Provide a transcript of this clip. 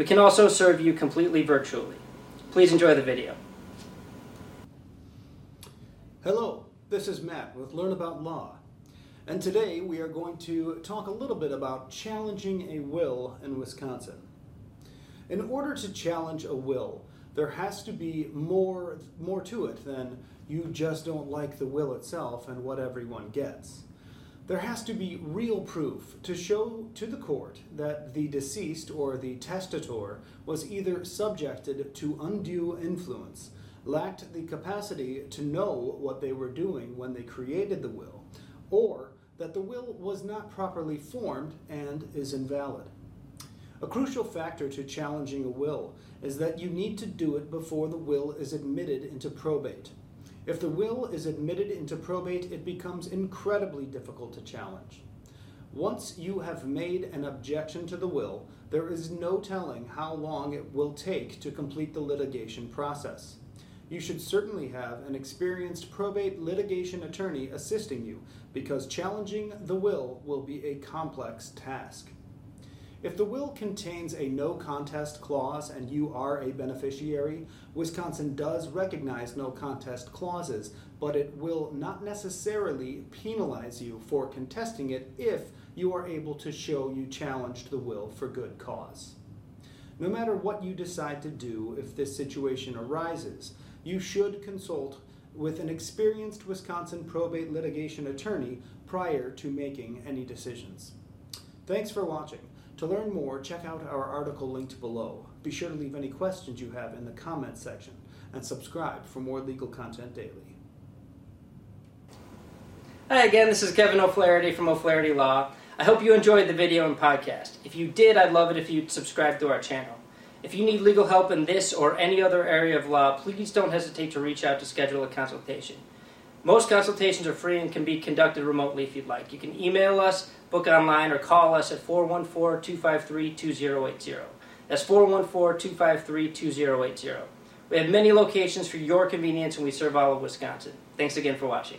We can also serve you completely virtually. Please enjoy the video. Hello, this is Matt with Learn About Law. And today we are going to talk a little bit about challenging a will in Wisconsin. In order to challenge a will, there has to be more, more to it than you just don't like the will itself and what everyone gets. There has to be real proof to show to the court that the deceased or the testator was either subjected to undue influence, lacked the capacity to know what they were doing when they created the will, or that the will was not properly formed and is invalid. A crucial factor to challenging a will is that you need to do it before the will is admitted into probate. If the will is admitted into probate, it becomes incredibly difficult to challenge. Once you have made an objection to the will, there is no telling how long it will take to complete the litigation process. You should certainly have an experienced probate litigation attorney assisting you because challenging the will will be a complex task. If the will contains a no contest clause and you are a beneficiary, Wisconsin does recognize no contest clauses, but it will not necessarily penalize you for contesting it if you are able to show you challenged the will for good cause. No matter what you decide to do if this situation arises, you should consult with an experienced Wisconsin probate litigation attorney prior to making any decisions. Thanks for watching. To learn more, check out our article linked below. Be sure to leave any questions you have in the comments section and subscribe for more legal content daily. Hi again, this is Kevin O'Flaherty from O'Flaherty Law. I hope you enjoyed the video and podcast. If you did, I'd love it if you'd subscribe to our channel. If you need legal help in this or any other area of law, please don't hesitate to reach out to schedule a consultation. Most consultations are free and can be conducted remotely if you'd like. You can email us, book online, or call us at 414 253 2080. That's 414 253 2080. We have many locations for your convenience and we serve all of Wisconsin. Thanks again for watching.